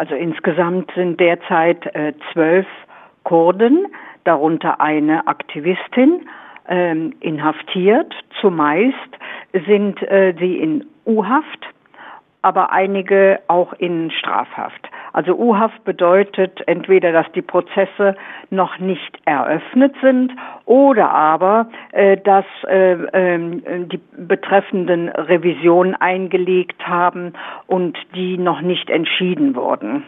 Also insgesamt sind derzeit äh, zwölf Kurden, darunter eine Aktivistin, ähm, inhaftiert. Zumeist sind äh, sie in U-Haft, aber einige auch in Strafhaft. Also U-Haft bedeutet entweder, dass die Prozesse noch nicht eröffnet sind oder aber, äh, dass äh, äh, die betreffenden Revisionen eingelegt haben und die noch nicht entschieden wurden.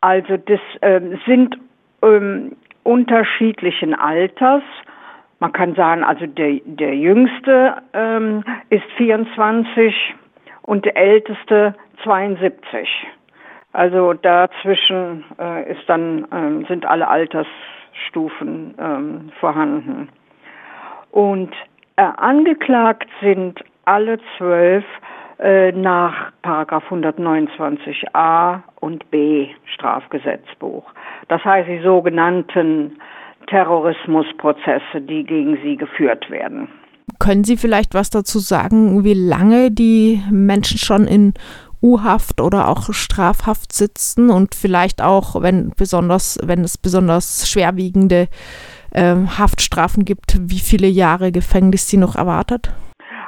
Also das ähm, sind ähm, unterschiedlichen Alters. Man kann sagen, also der, der jüngste ähm, ist 24 und der älteste 72. Also dazwischen äh, ist dann, ähm, sind alle Altersstufen ähm, vorhanden. Und äh, angeklagt sind alle zwölf äh, nach Paragraph 129a und b Strafgesetzbuch. Das heißt die sogenannten Terrorismusprozesse, die gegen sie geführt werden. Können Sie vielleicht was dazu sagen, wie lange die Menschen schon in U-Haft oder auch Strafhaft sitzen und vielleicht auch, wenn besonders, wenn es besonders schwerwiegende äh, Haftstrafen gibt, wie viele Jahre Gefängnis sie noch erwartet?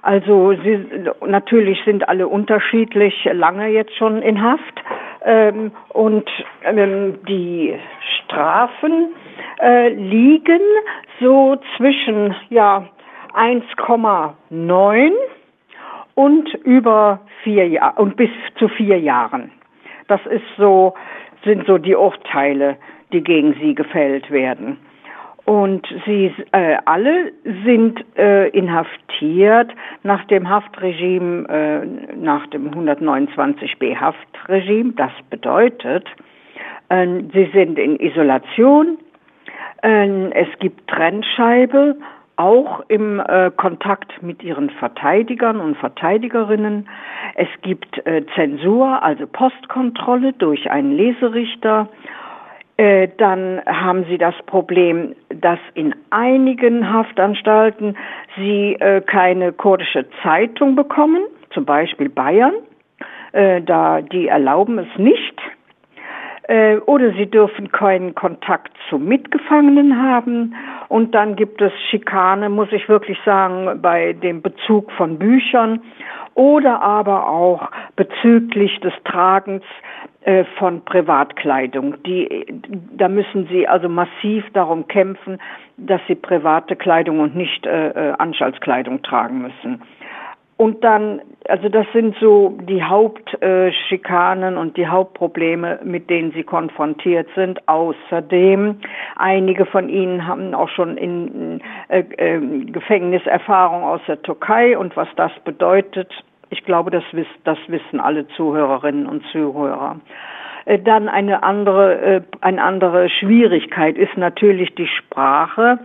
Also sie, natürlich sind alle unterschiedlich lange jetzt schon in Haft ähm, und ähm, die Strafen äh, liegen so zwischen ja 1,9 und über vier Jahre und bis zu vier Jahren. Das ist so, sind so die Urteile, die gegen sie gefällt werden. Und sie äh, alle sind äh, inhaftiert nach dem Haftregime, äh, nach dem 129b Haftregime. Das bedeutet, äh, sie sind in Isolation, äh, es gibt Trennscheibe auch im äh, Kontakt mit ihren Verteidigern und Verteidigerinnen. Es gibt äh, Zensur, also Postkontrolle durch einen Leserichter. Äh, dann haben sie das Problem, dass in einigen Haftanstalten sie äh, keine kurdische Zeitung bekommen, zum Beispiel Bayern. Äh, da die erlauben es nicht äh, oder sie dürfen keinen Kontakt zu Mitgefangenen haben. Und dann gibt es Schikane, muss ich wirklich sagen, bei dem Bezug von Büchern oder aber auch bezüglich des Tragens äh, von Privatkleidung. Die, da müssen sie also massiv darum kämpfen, dass sie private Kleidung und nicht äh, äh Anstaltskleidung tragen müssen. Und dann, also das sind so die Hauptschikanen und die Hauptprobleme, mit denen sie konfrontiert sind. Außerdem, einige von ihnen haben auch schon in äh, äh, Gefängniserfahrung aus der Türkei und was das bedeutet. Ich glaube, das, wiss, das wissen alle Zuhörerinnen und Zuhörer. Äh, dann eine andere, äh, eine andere Schwierigkeit ist natürlich die Sprache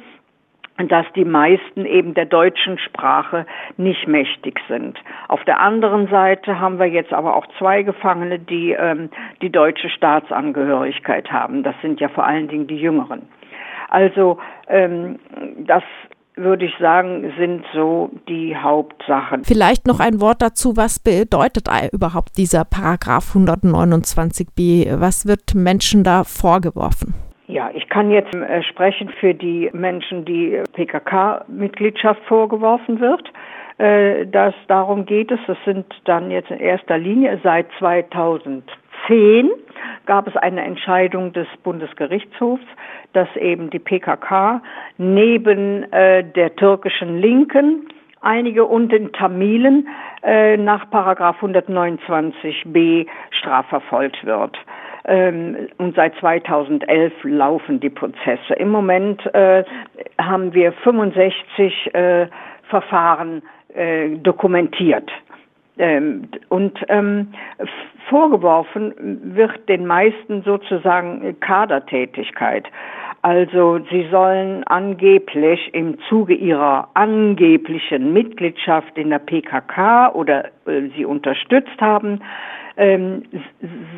dass die meisten eben der deutschen Sprache nicht mächtig sind. Auf der anderen Seite haben wir jetzt aber auch zwei Gefangene, die ähm, die deutsche Staatsangehörigkeit haben. Das sind ja vor allen Dingen die Jüngeren. Also ähm, das würde ich sagen, sind so die Hauptsachen. Vielleicht noch ein Wort dazu, was bedeutet überhaupt dieser Paragraph 129b? Was wird Menschen da vorgeworfen? Ja, ich kann jetzt äh, sprechen für die Menschen, die PKK-Mitgliedschaft vorgeworfen wird. Äh, dass darum geht es. Das sind dann jetzt in erster Linie seit 2010 gab es eine Entscheidung des Bundesgerichtshofs, dass eben die PKK neben äh, der türkischen Linken einige und den Tamilen äh, nach Paragraph 129b strafverfolgt wird. Ähm, und seit 2011 laufen die Prozesse. Im Moment äh, haben wir 65 äh, Verfahren äh, dokumentiert. Ähm, und ähm, vorgeworfen wird den meisten sozusagen Kadertätigkeit. Also sie sollen angeblich im Zuge ihrer angeblichen Mitgliedschaft in der PKK oder äh, sie unterstützt haben, ähm,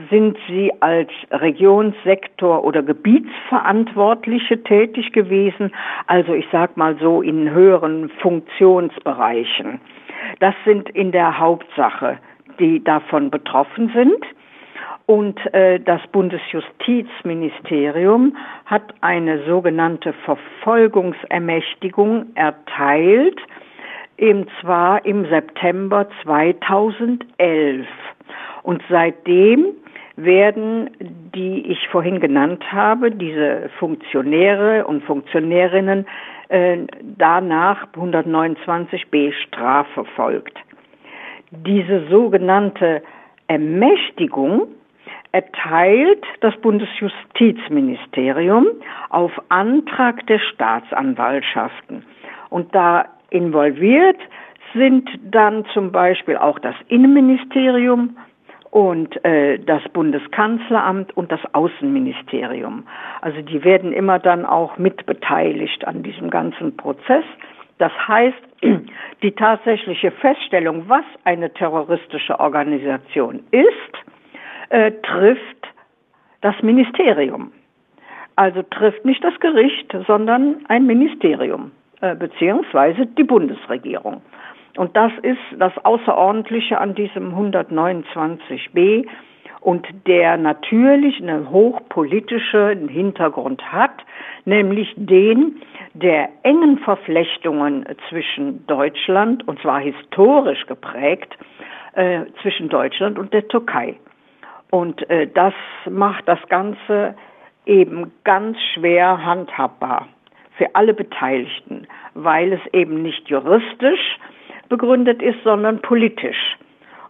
sind Sie als Regionssektor oder Gebietsverantwortliche tätig gewesen, also ich sag mal so in höheren Funktionsbereichen. Das sind in der Hauptsache, die davon betroffen sind. Und äh, das Bundesjustizministerium hat eine sogenannte Verfolgungsermächtigung erteilt, und zwar im September 2011. Und seitdem werden, die ich vorhin genannt habe, diese Funktionäre und Funktionärinnen äh, danach 129b strafverfolgt. Diese sogenannte Ermächtigung erteilt das Bundesjustizministerium auf Antrag der Staatsanwaltschaften. Und da involviert sind dann zum Beispiel auch das Innenministerium und äh, das Bundeskanzleramt und das Außenministerium. Also die werden immer dann auch mitbeteiligt an diesem ganzen Prozess. Das heißt, die tatsächliche Feststellung, was eine terroristische Organisation ist, äh, trifft das Ministerium. Also trifft nicht das Gericht, sondern ein Ministerium, äh, beziehungsweise die Bundesregierung. Und das ist das Außerordentliche an diesem 129b und der natürlich einen hochpolitischen Hintergrund hat, nämlich den der engen Verflechtungen zwischen Deutschland, und zwar historisch geprägt, äh, zwischen Deutschland und der Türkei. Und äh, das macht das Ganze eben ganz schwer handhabbar für alle Beteiligten, weil es eben nicht juristisch begründet ist, sondern politisch.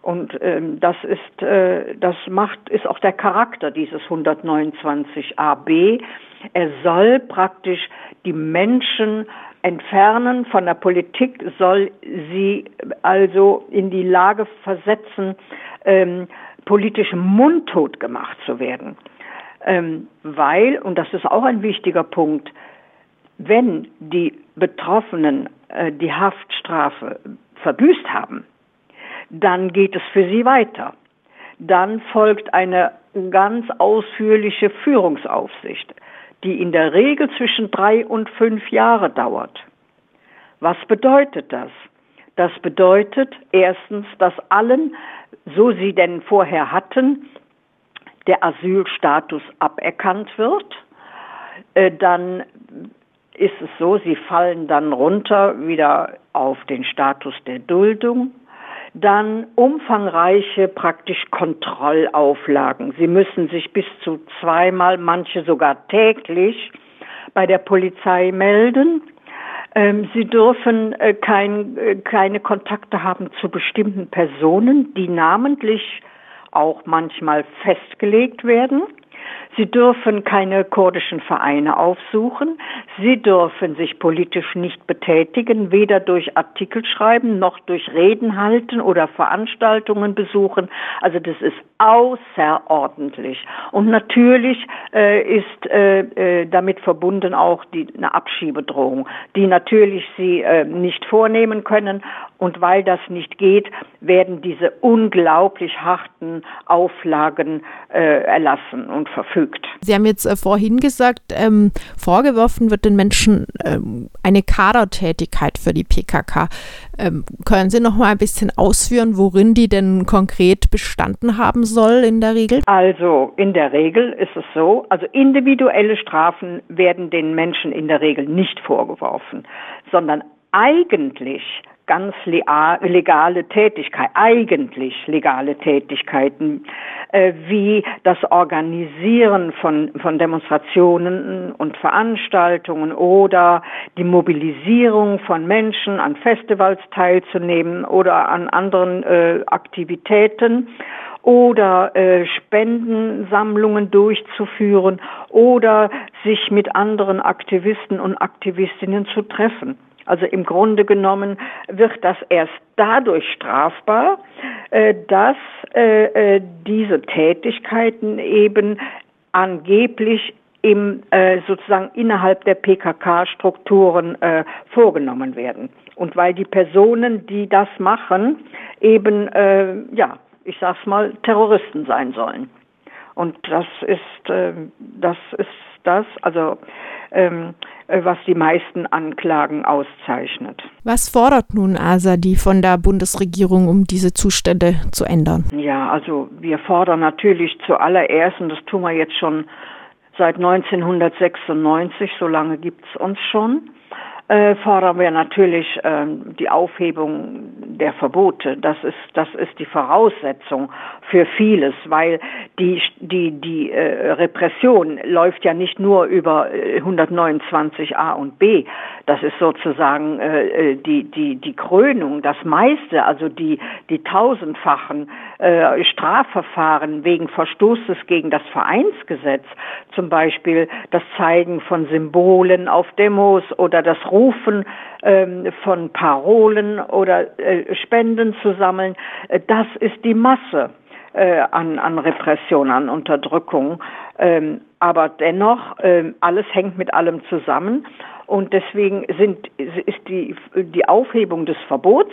Und ähm, das ist, äh, das macht, ist auch der Charakter dieses 129ab. Er soll praktisch die Menschen entfernen von der Politik, soll sie also in die Lage versetzen, ähm, politisch mundtot gemacht zu werden. Ähm, weil, und das ist auch ein wichtiger Punkt, wenn die Betroffenen äh, die Haftstrafe verbüßt haben, dann geht es für sie weiter. Dann folgt eine ganz ausführliche Führungsaufsicht, die in der Regel zwischen drei und fünf Jahre dauert. Was bedeutet das? Das bedeutet erstens, dass allen, so sie denn vorher hatten, der Asylstatus aberkannt wird. Äh, dann ist es so, sie fallen dann runter wieder auf den Status der Duldung. Dann umfangreiche praktisch Kontrollauflagen. Sie müssen sich bis zu zweimal, manche sogar täglich bei der Polizei melden. Ähm, sie dürfen äh, kein, äh, keine Kontakte haben zu bestimmten Personen, die namentlich auch manchmal festgelegt werden. Sie dürfen keine kurdischen Vereine aufsuchen. Sie dürfen sich politisch nicht betätigen, weder durch Artikel schreiben noch durch Reden halten oder Veranstaltungen besuchen. Also das ist außerordentlich. Und natürlich äh, ist äh, äh, damit verbunden auch die, eine Abschiebedrohung, die natürlich sie äh, nicht vornehmen können. Und weil das nicht geht, werden diese unglaublich harten Auflagen äh, erlassen und verfügt. Sie haben jetzt äh, vorhin gesagt, ähm, vorgeworfen wird den Menschen ähm, eine Kadertätigkeit für die PKK. Ähm, können Sie noch mal ein bisschen ausführen, worin die denn konkret bestanden haben soll in der Regel? Also in der Regel ist es so, also individuelle Strafen werden den Menschen in der Regel nicht vorgeworfen, sondern eigentlich ganz legale Tätigkeit, eigentlich legale Tätigkeiten, äh, wie das Organisieren von, von Demonstrationen und Veranstaltungen oder die Mobilisierung von Menschen an Festivals teilzunehmen oder an anderen äh, Aktivitäten oder äh, Spendensammlungen durchzuführen oder sich mit anderen Aktivisten und Aktivistinnen zu treffen. Also im Grunde genommen wird das erst dadurch strafbar, äh, dass äh, äh, diese Tätigkeiten eben angeblich im, sozusagen innerhalb der PKK-Strukturen vorgenommen werden. Und weil die Personen, die das machen, eben, ja, ich sag's mal, Terroristen sein sollen. Und das ist, das ist das, also ähm, äh, was die meisten Anklagen auszeichnet. Was fordert nun Asadi von der Bundesregierung, um diese Zustände zu ändern? Ja, also wir fordern natürlich zuallererst, und das tun wir jetzt schon seit 1996, so lange gibt es uns schon, äh, fordern wir natürlich äh, die Aufhebung der Verbote. Das ist, das ist die Voraussetzung für vieles, weil die, die, die äh, Repression läuft ja nicht nur über 129a äh, und b. Das ist sozusagen äh, äh, die, die, die Krönung, das meiste, also die, die tausendfachen äh, Strafverfahren wegen Verstoßes gegen das Vereinsgesetz, zum Beispiel das Zeigen von Symbolen auf Demos oder das Rufen ähm, von Parolen oder äh, Spenden zu sammeln, äh, das ist die Masse äh, an, an Repression, an Unterdrückung. Ähm, aber dennoch, ähm, alles hängt mit allem zusammen. Und deswegen sind, ist die, die Aufhebung des Verbots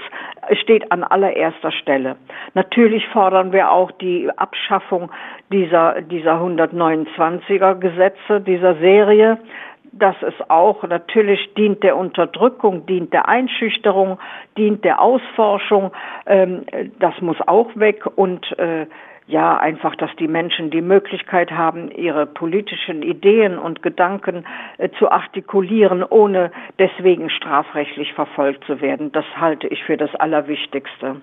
steht an allererster Stelle. Natürlich fordern wir auch die Abschaffung dieser, dieser 129er Gesetze, dieser Serie das ist auch natürlich dient der Unterdrückung, dient der Einschüchterung, dient der Ausforschung. Ähm, das muss auch weg und äh, ja, einfach, dass die Menschen die Möglichkeit haben, ihre politischen Ideen und Gedanken äh, zu artikulieren, ohne deswegen strafrechtlich verfolgt zu werden. Das halte ich für das Allerwichtigste.